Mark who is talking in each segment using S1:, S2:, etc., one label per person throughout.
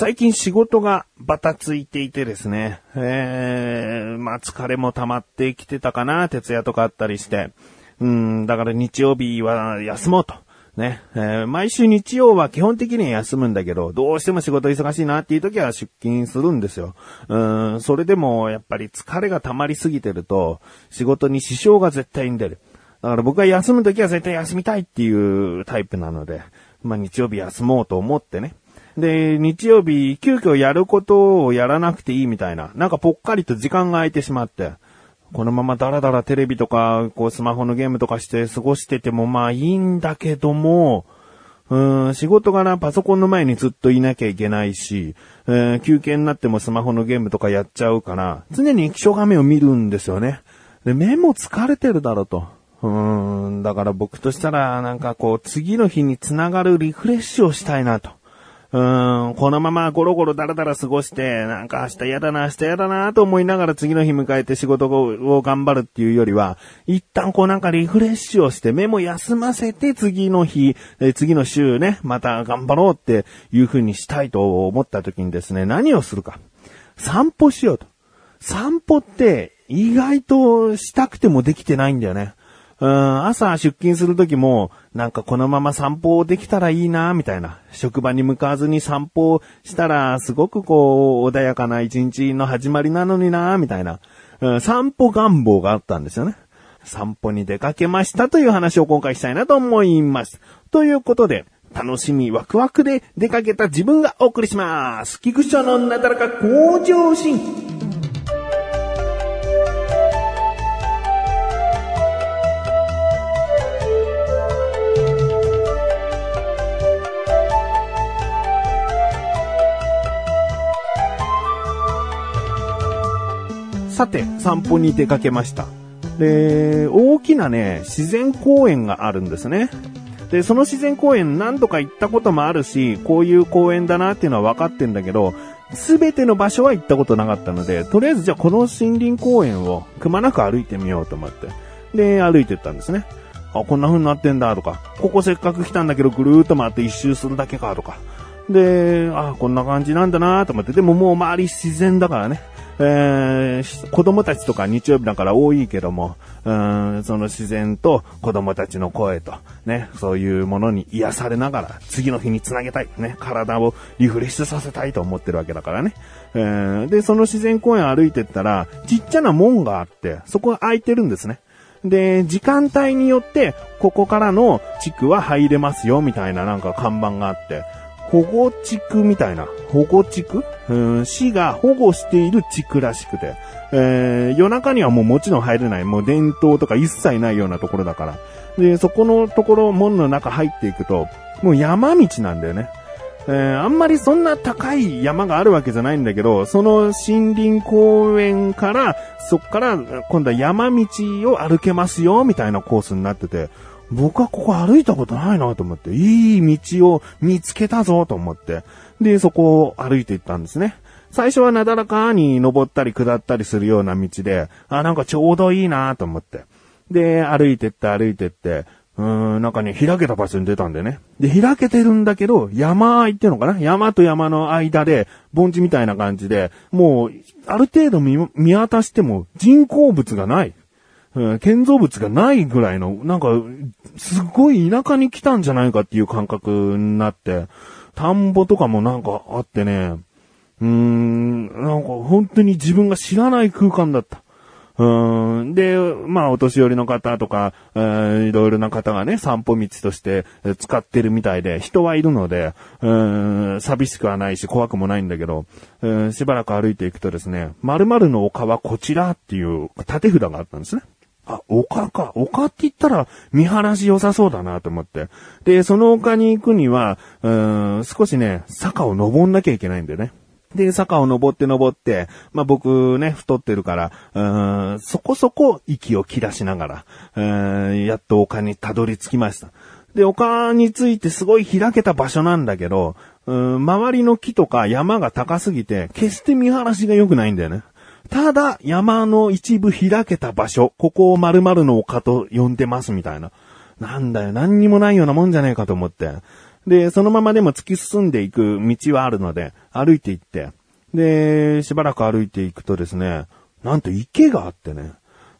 S1: 最近仕事がバタついていてですね、えー、まあ疲れも溜まってきてたかな、徹夜とかあったりして。うん、だから日曜日は休もうと。ね、えー、毎週日曜は基本的には休むんだけど、どうしても仕事忙しいなっていう時は出勤するんですよ。うん、それでもやっぱり疲れが溜まりすぎてると、仕事に支障が絶対に出る。だから僕は休む時は絶対休みたいっていうタイプなので、まあ日曜日休もうと思ってね。で、日曜日、急遽やることをやらなくていいみたいな、なんかぽっかりと時間が空いてしまって、このままダラダラテレビとか、こうスマホのゲームとかして過ごしててもまあいいんだけども、うん、仕事がな、パソコンの前にずっといなきゃいけないし、えー、休憩になってもスマホのゲームとかやっちゃうから、常に液晶画面を見るんですよね。で、目も疲れてるだろうと。うん、だから僕としたら、なんかこう、次の日につながるリフレッシュをしたいなと。うん、このままゴロゴロダラダラ過ごして、なんか明日嫌だな、明日嫌だなと思いながら次の日迎えて仕事を頑張るっていうよりは、一旦こうなんかリフレッシュをして目も休ませて次の日、え次の週ね、また頑張ろうっていう風にしたいと思った時にですね、何をするか。散歩しようと。散歩って意外としたくてもできてないんだよね。うん、朝出勤するときも、なんかこのまま散歩できたらいいな、みたいな。職場に向かわずに散歩したら、すごくこう、穏やかな一日の始まりなのにな、みたいな、うん。散歩願望があったんですよね。散歩に出かけましたという話を今回したいなと思います。ということで、楽しみ、ワクワクで出かけた自分がお送りします。菊池のなだらか向上心。さて、散歩に出かけました。で、大きなね、自然公園があるんですね。で、その自然公園何度か行ったこともあるし、こういう公園だなっていうのは分かってんだけど、すべての場所は行ったことなかったので、とりあえずじゃあこの森林公園をくまなく歩いてみようと思って。で、歩いてったんですね。あ、こんな風になってんだとか、ここせっかく来たんだけどぐるーっと回って一周するだけかとか。で、あ、こんな感じなんだなと思って、でももう周り自然だからね。えー、子供たちとか日曜日だから多いけども、うん、その自然と子供たちの声と、ね、そういうものに癒されながら、次の日につなげたい、ね、体をリフレッシュさせたいと思ってるわけだからね。えー、で、その自然公園歩いてったら、ちっちゃな門があって、そこが開いてるんですね。で、時間帯によって、ここからの地区は入れますよ、みたいななんか看板があって、保護地区みたいな、保護地区？うん、市が保護している地区らしくて、えー、夜中にはもうもちろん入れない、もう伝統とか一切ないようなところだから。で、そこのところ、門の中入っていくと、もう山道なんだよね。えー、あんまりそんな高い山があるわけじゃないんだけど、その森林公園から、そっから今度は山道を歩けますよ、みたいなコースになってて、僕はここ歩いたことないなと思って、いい道を見つけたぞと思って、で、そこを歩いていったんですね。最初はなだらかに登ったり下ったりするような道で、あ、なんかちょうどいいなと思って。で、歩いてって歩いてって、うーん、なんかね、開けた場所に出たんでね。で、開けてるんだけど、山あいってのかな？山と山の間で、盆地みたいな感じで、もう、ある程度見見渡しても人工物がない。建造物がないぐらいの、なんか、すごい田舎に来たんじゃないかっていう感覚になって、田んぼとかもなんかあってね、うーん、なんか本当に自分が知らない空間だった。うん。で、まあ、お年寄りの方とか、えー、いろいろな方がね、散歩道として使ってるみたいで、人はいるので、うん、寂しくはないし、怖くもないんだけど、うん、しばらく歩いていくとですね、〇〇の丘はこちらっていう縦札があったんですね。あ、丘か。丘って言ったら見晴らし良さそうだなと思って。で、その丘に行くには、うん、少しね、坂を登んなきゃいけないんだよね。で、坂を登って登って、まあ、僕ね、太ってるから、うん、そこそこ息を切らしながら、うん、やっと丘にたどり着きました。で、丘についてすごい開けた場所なんだけど、うん、周りの木とか山が高すぎて、決して見晴らしが良くないんだよね。ただ、山の一部開けた場所、ここを〇〇の丘と呼んでますみたいな。なんだよ、何にもないようなもんじゃねえかと思って。で、そのままでも突き進んでいく道はあるので、歩いて行って、で、しばらく歩いていくとですね、なんと池があってね、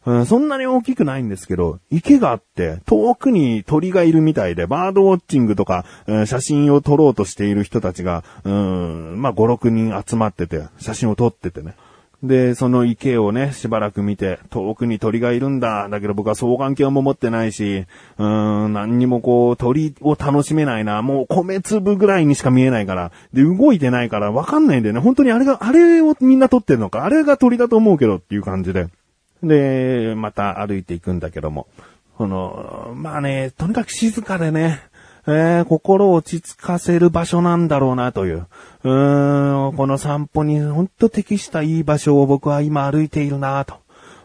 S1: うん、そんなに大きくないんですけど、池があって、遠くに鳥がいるみたいで、バードウォッチングとか、うん、写真を撮ろうとしている人たちが、うん、まあ、5、6人集まってて、写真を撮っててね。で、その池をね、しばらく見て、遠くに鳥がいるんだ。だけど僕は双眼鏡も持ってないし、うーん、何にもこう、鳥を楽しめないな。もう米粒ぐらいにしか見えないから。で、動いてないからわかんないんだよね。本当にあれが、あれをみんな撮ってるのか。あれが鳥だと思うけどっていう感じで。で、また歩いていくんだけども。この、まあね、とにかく静かでね、えー、心を落ち着かせる場所なんだろうなという。うーん、この散歩にほんと適したいい場所を僕は今歩いているなと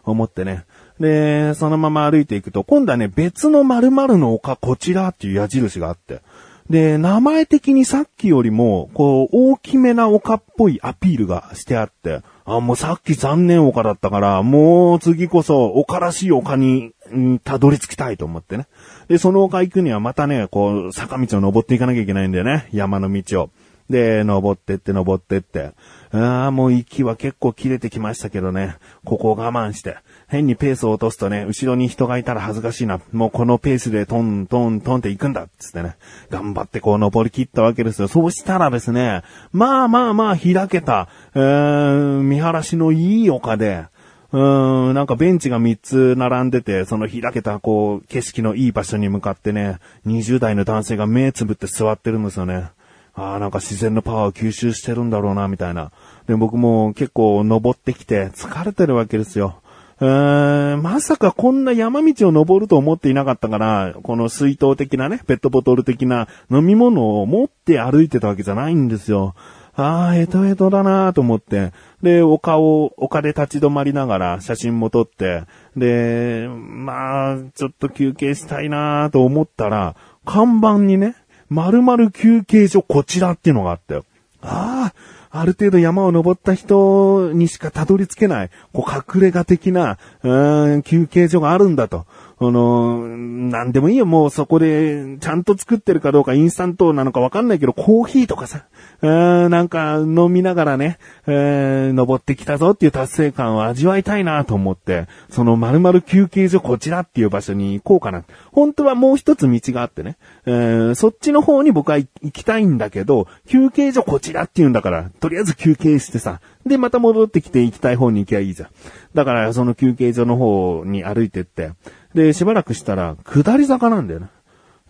S1: 思ってね。で、そのまま歩いていくと、今度はね、別の〇〇の丘こちらっていう矢印があって。で、名前的にさっきよりも、こう、大きめな丘っぽいアピールがしてあって、あ、もうさっき残念丘だったから、もう次こそ丘らしい丘に、ん、たどり着きたいと思ってね。で、その丘行くにはまたね、こう、坂道を登っていかなきゃいけないんだよね。山の道を。で、登ってって登ってって。ああ、もう息は結構切れてきましたけどね。ここを我慢して。変にペースを落とすとね、後ろに人がいたら恥ずかしいな。もうこのペースでトントントンって行くんだっつってね。頑張ってこう登り切ったわけですよ。そうしたらですね、まあまあまあ開けた、えー、見晴らしのいい丘で、うーん、なんかベンチが3つ並んでて、その開けたこう、景色のいい場所に向かってね、20代の男性が目つぶって座ってるんですよね。ああ、なんか自然のパワーを吸収してるんだろうな、みたいな。で、僕も結構登ってきて疲れてるわけですよ。うー、まさかこんな山道を登ると思っていなかったから、この水筒的なね、ペットボトル的な飲み物を持って歩いてたわけじゃないんですよ。ああ、ヘトヘトだなと思って。で、丘を、丘で立ち止まりながら写真も撮って、で、まあ、ちょっと休憩したいなと思ったら、看板にね、〇〇休憩所こちらっていうのがあったよ。ああ、ある程度山を登った人にしかたどり着けない、こう隠れ家的な、うん、休憩所があるんだと。あの、なんでもいいよ、もうそこで、ちゃんと作ってるかどうかインスタントなのかわかんないけど、コーヒーとかさ、なんか飲みながらね、えー、登ってきたぞっていう達成感を味わいたいなと思って、その〇〇休憩所こちらっていう場所に行こうかな。本当はもう一つ道があってね、えー、そっちの方に僕は行きたいんだけど、休憩所こちらっていうんだから、とりあえず休憩してさ、で、また戻ってきて行きたい方に行きゃいいじゃん。だから、その休憩所の方に歩いてって、で、しばらくしたら、下り坂なんだよね。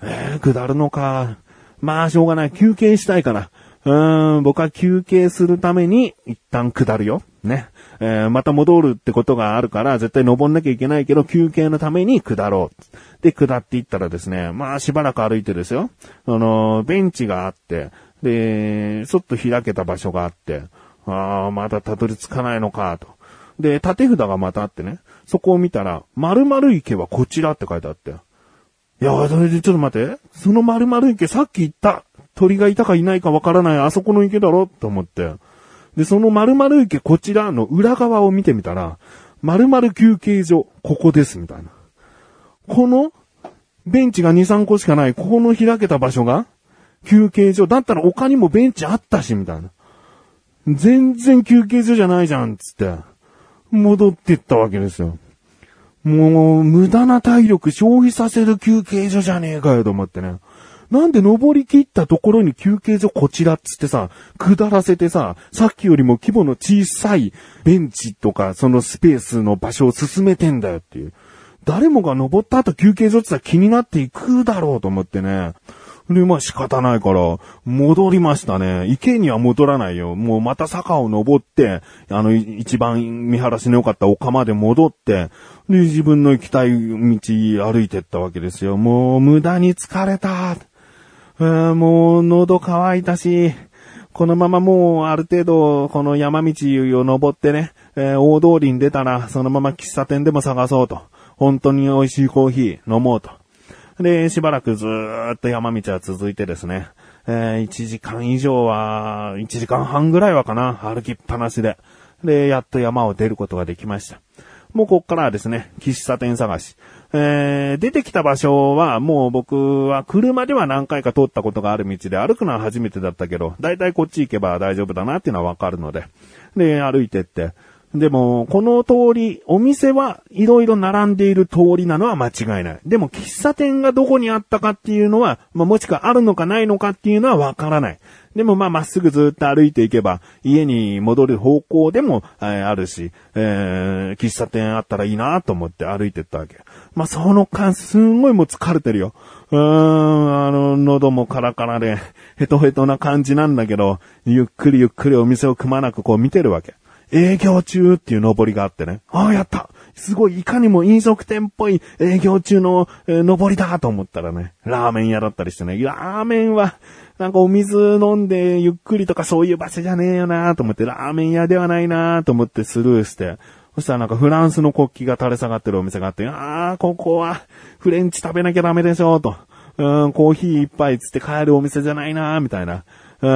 S1: えー、下るのか。まあ、しょうがない。休憩したいから。うーん、僕は休憩するために一旦下るよ。ね。えー、また戻るってことがあるから、絶対登んなきゃいけないけど、休憩のために下ろう。で、下っていったらですね、まあしばらく歩いてですよ。あの、ベンチがあって、で、ちょっと開けた場所があって、ああ、まだたどり着かないのか、と。で、縦札がまたあってね、そこを見たら、〇〇池はこちらって書いてあって。いや、それでちょっと待って。その〇〇池さっき言った鳥がいたかいないかわからないあそこの池だろ？と思って。で、その〇〇池こちらの裏側を見てみたら、〇〇休憩所、ここです、みたいな。この、ベンチが2、3個しかない、ここの開けた場所が、休憩所、だったら他にもベンチあったし、みたいな。全然休憩所じゃないじゃん、つって。戻ってったわけですよ。もう、無駄な体力消費させる休憩所じゃねえかよと思ってね。なんで登り切ったところに休憩所こちらっつってさ、下らせてさ、さっきよりも規模の小さいベンチとかそのスペースの場所を進めてんだよっていう。誰もが登った後休憩所ってさ気になっていくだろうと思ってね。で、まあ仕方ないから、戻りましたね。池には戻らないよ。もうまた坂を登って、あの、一番見晴らしの良かった丘まで戻って、で、自分の行きたい道歩いてったわけですよ。もう無駄に疲れた。もう喉乾いたし、このままもうある程度この山道を登ってね、えー、大通りに出たらそのまま喫茶店でも探そうと。本当に美味しいコーヒー飲もうと。で、しばらくずっと山道は続いてですね、えー、1時間以上は、1時間半ぐらいはかな、歩きっぱなしで。で、やっと山を出ることができました。もうこっからはですね、喫茶店探し。えー、出てきた場所はもう僕は車では何回か通ったことがある道で歩くのは初めてだったけど、だいたいこっち行けば大丈夫だなっていうのはわかるので。で、歩いてって。でも、この通り、お店はいろいろ並んでいる通りなのは間違いない。でも、喫茶店がどこにあったかっていうのは、まあ、もしくはあるのかないのかっていうのはわからない。でもまあまっすぐずっと歩いていけば、家に戻る方向でも、えー、あるし、えー、喫茶店あったらいいなと思って歩いてったわけ。まあその間すんごいもう疲れてるよ。うーん、あの、喉もカラカラで、ヘトヘトな感じなんだけど、ゆっくりゆっくりお店をくまなくこう見てるわけ。営業中っていう登りがあってね。ああ、やったすごい、いかにも飲食店っぽい営業中の、えー、登りだと思ったらね、ラーメン屋だったりしてね、ラーメンは、なんかお水飲んでゆっくりとかそういう場所じゃねえよなと思って、ラーメン屋ではないなと思ってスルーして、そしたらなんかフランスの国旗が垂れ下がってるお店があって、ああ、ここはフレンチ食べなきゃダメでしょと。うん、コーヒー一杯つって帰るお店じゃないなみたいな。う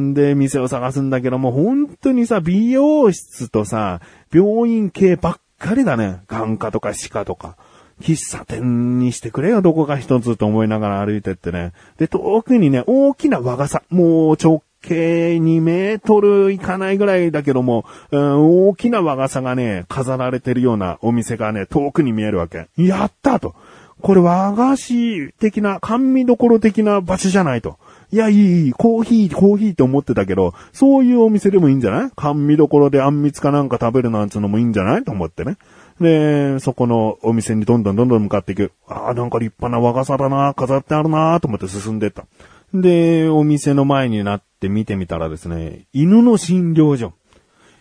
S1: ん、で、店を探すんだけども、本当にさ、美容室とさ、病院系ばっかりだね。眼科とか歯科とか。喫茶店にしてくれよ、どこか一つと思いながら歩いてってね。で、遠くにね、大きな和傘。もう直径2メートルいかないぐらいだけども、大きな和傘がね、飾られてるようなお店がね、遠くに見えるわけ。やったと。これ和菓子的な、甘味どころ的な場所じゃないと。いや、いい、いい、コーヒー、コーヒーって思ってたけど、そういうお店でもいいんじゃない？甘味どころであんみつかなんか食べるなんつうのもいいんじゃない？と思ってね。で、そこのお店にどんどんどんどん向かっていく。ああ、なんか立派な和傘だな、飾ってあるなと思って進んでった。で、お店の前になって見てみたらですね、犬の診療所。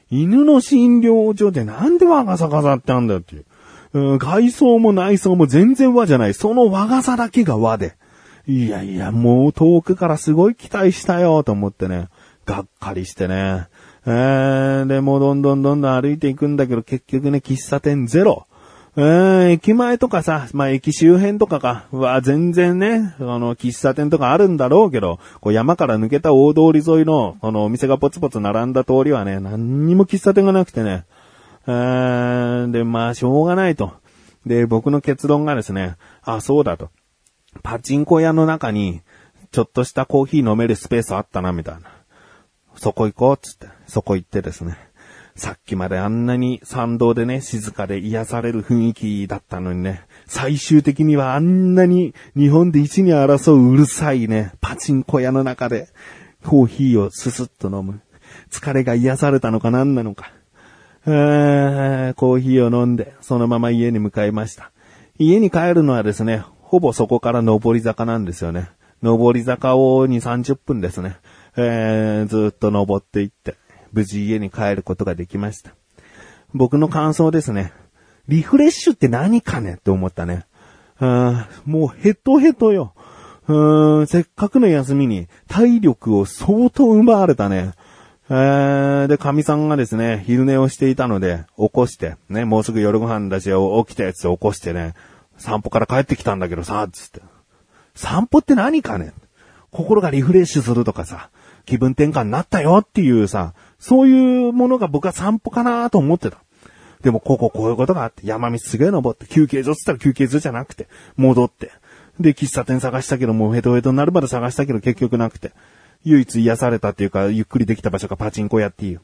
S1: 犬の診療所でなんで和傘飾ってあんだよっていう。うん、外装も内装も全然和じゃない。その和傘だけが和で。いやいや、もう遠くからすごい期待したよと思ってね。がっかりしてね。えー、で、もどんどんどんどん歩いていくんだけど、結局ね、喫茶店ゼロ。えー、駅前とかさ、まあ、駅周辺とかか、は全然ね、あの、喫茶店とかあるんだろうけど、こう山から抜けた大通り沿いの、このお店がポツポツ並んだ通りはね、何にも喫茶店がなくてね、えー、で、まあ、しょうがないと。で、僕の結論がですね、あ、そうだと。パチンコ屋の中に、ちょっとしたコーヒー飲めるスペースあったな、みたいな。そこ行こう、つって。そこ行ってですね。さっきまであんなに参道でね、静かで癒される雰囲気だったのにね、最終的にはあんなに日本で一に争ううるさいね、パチンコ屋の中でコーヒーをススッと飲む。疲れが癒されたのか何なのか。えー、コーヒーを飲んで、そのまま家に向かいました。家に帰るのはですね、ほぼそこから上り坂なんですよね。上り坂を2、30分ですね。えー、ずっと登っていって、無事家に帰ることができました。僕の感想ですね。リフレッシュって何かねって思ったね。あもうヘトヘトよ。うんせっかくの休みに体力を相当奪われたね。えー、で、神さんがですね、昼寝をしていたので、起こして、ね、もうすぐ夜ご飯だし、起きたやつを起こしてね、散歩から帰ってきたんだけどさ、つって。散歩って何かね？心がリフレッシュするとかさ、気分転換になったよっていうさ、そういうものが僕は散歩かなと思ってた。でも、こここういうことがあって、山道すげえ登って、休憩所っつったら休憩所じゃなくて、戻って。で、喫茶店探したけど、もうヘトヘトになるまで探したけど、結局なくて。唯一癒されたっていうか、ゆっくりできた場所がパチンコ屋っていう。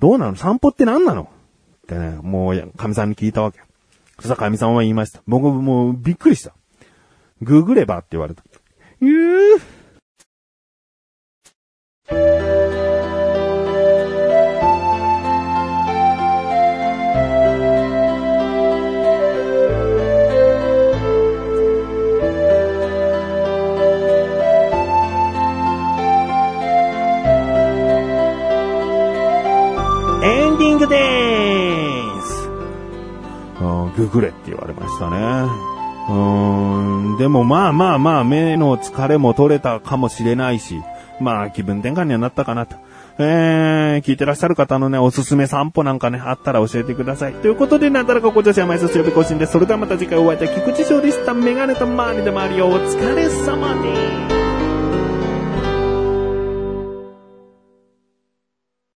S1: どうなの？散歩って何なの？ってね、もう、神さんに聞いたわけ。草上さんは言いました。僕もうびっくりした。ググればって言われた。ゆーググれって言われましたね。うーん、でもまあまあまあ目の疲れも取れたかもしれないし、まあ気分転換にはなったかなと。えー、聞いてらっしゃる方のね、おすすめ散歩なんかね、あったら教えてください。ということで、なんだらかご女子は毎週水曜日更新です。それではまた次回お会いいたい菊池勝利したメガネと周りで周りをお疲れ様です。